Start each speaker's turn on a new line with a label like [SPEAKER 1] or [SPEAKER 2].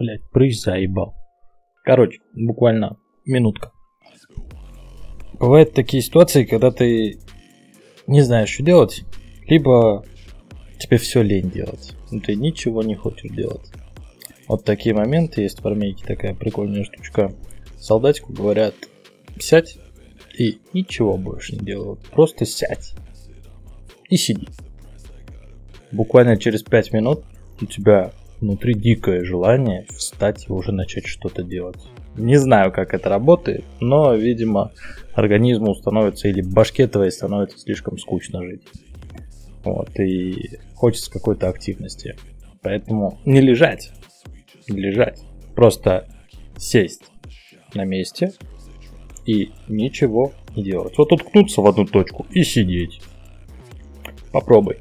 [SPEAKER 1] Блять, прыщ заебал. Короче, буквально минутка. Бывают такие ситуации, когда ты не знаешь, что делать, либо тебе все лень делать. Ну, ты ничего не хочешь делать. Вот такие моменты есть в армейке такая прикольная штучка. Солдатику говорят, сядь и ничего больше не делай. Просто сядь и сиди. Буквально через 5 минут у тебя внутри дикое желание встать и уже начать что-то делать. Не знаю, как это работает, но, видимо, организму становится или башке твоей становится слишком скучно жить. Вот, и хочется какой-то активности. Поэтому не лежать, не лежать, просто сесть на месте и ничего не делать. Вот уткнуться в одну точку и сидеть. Попробуй.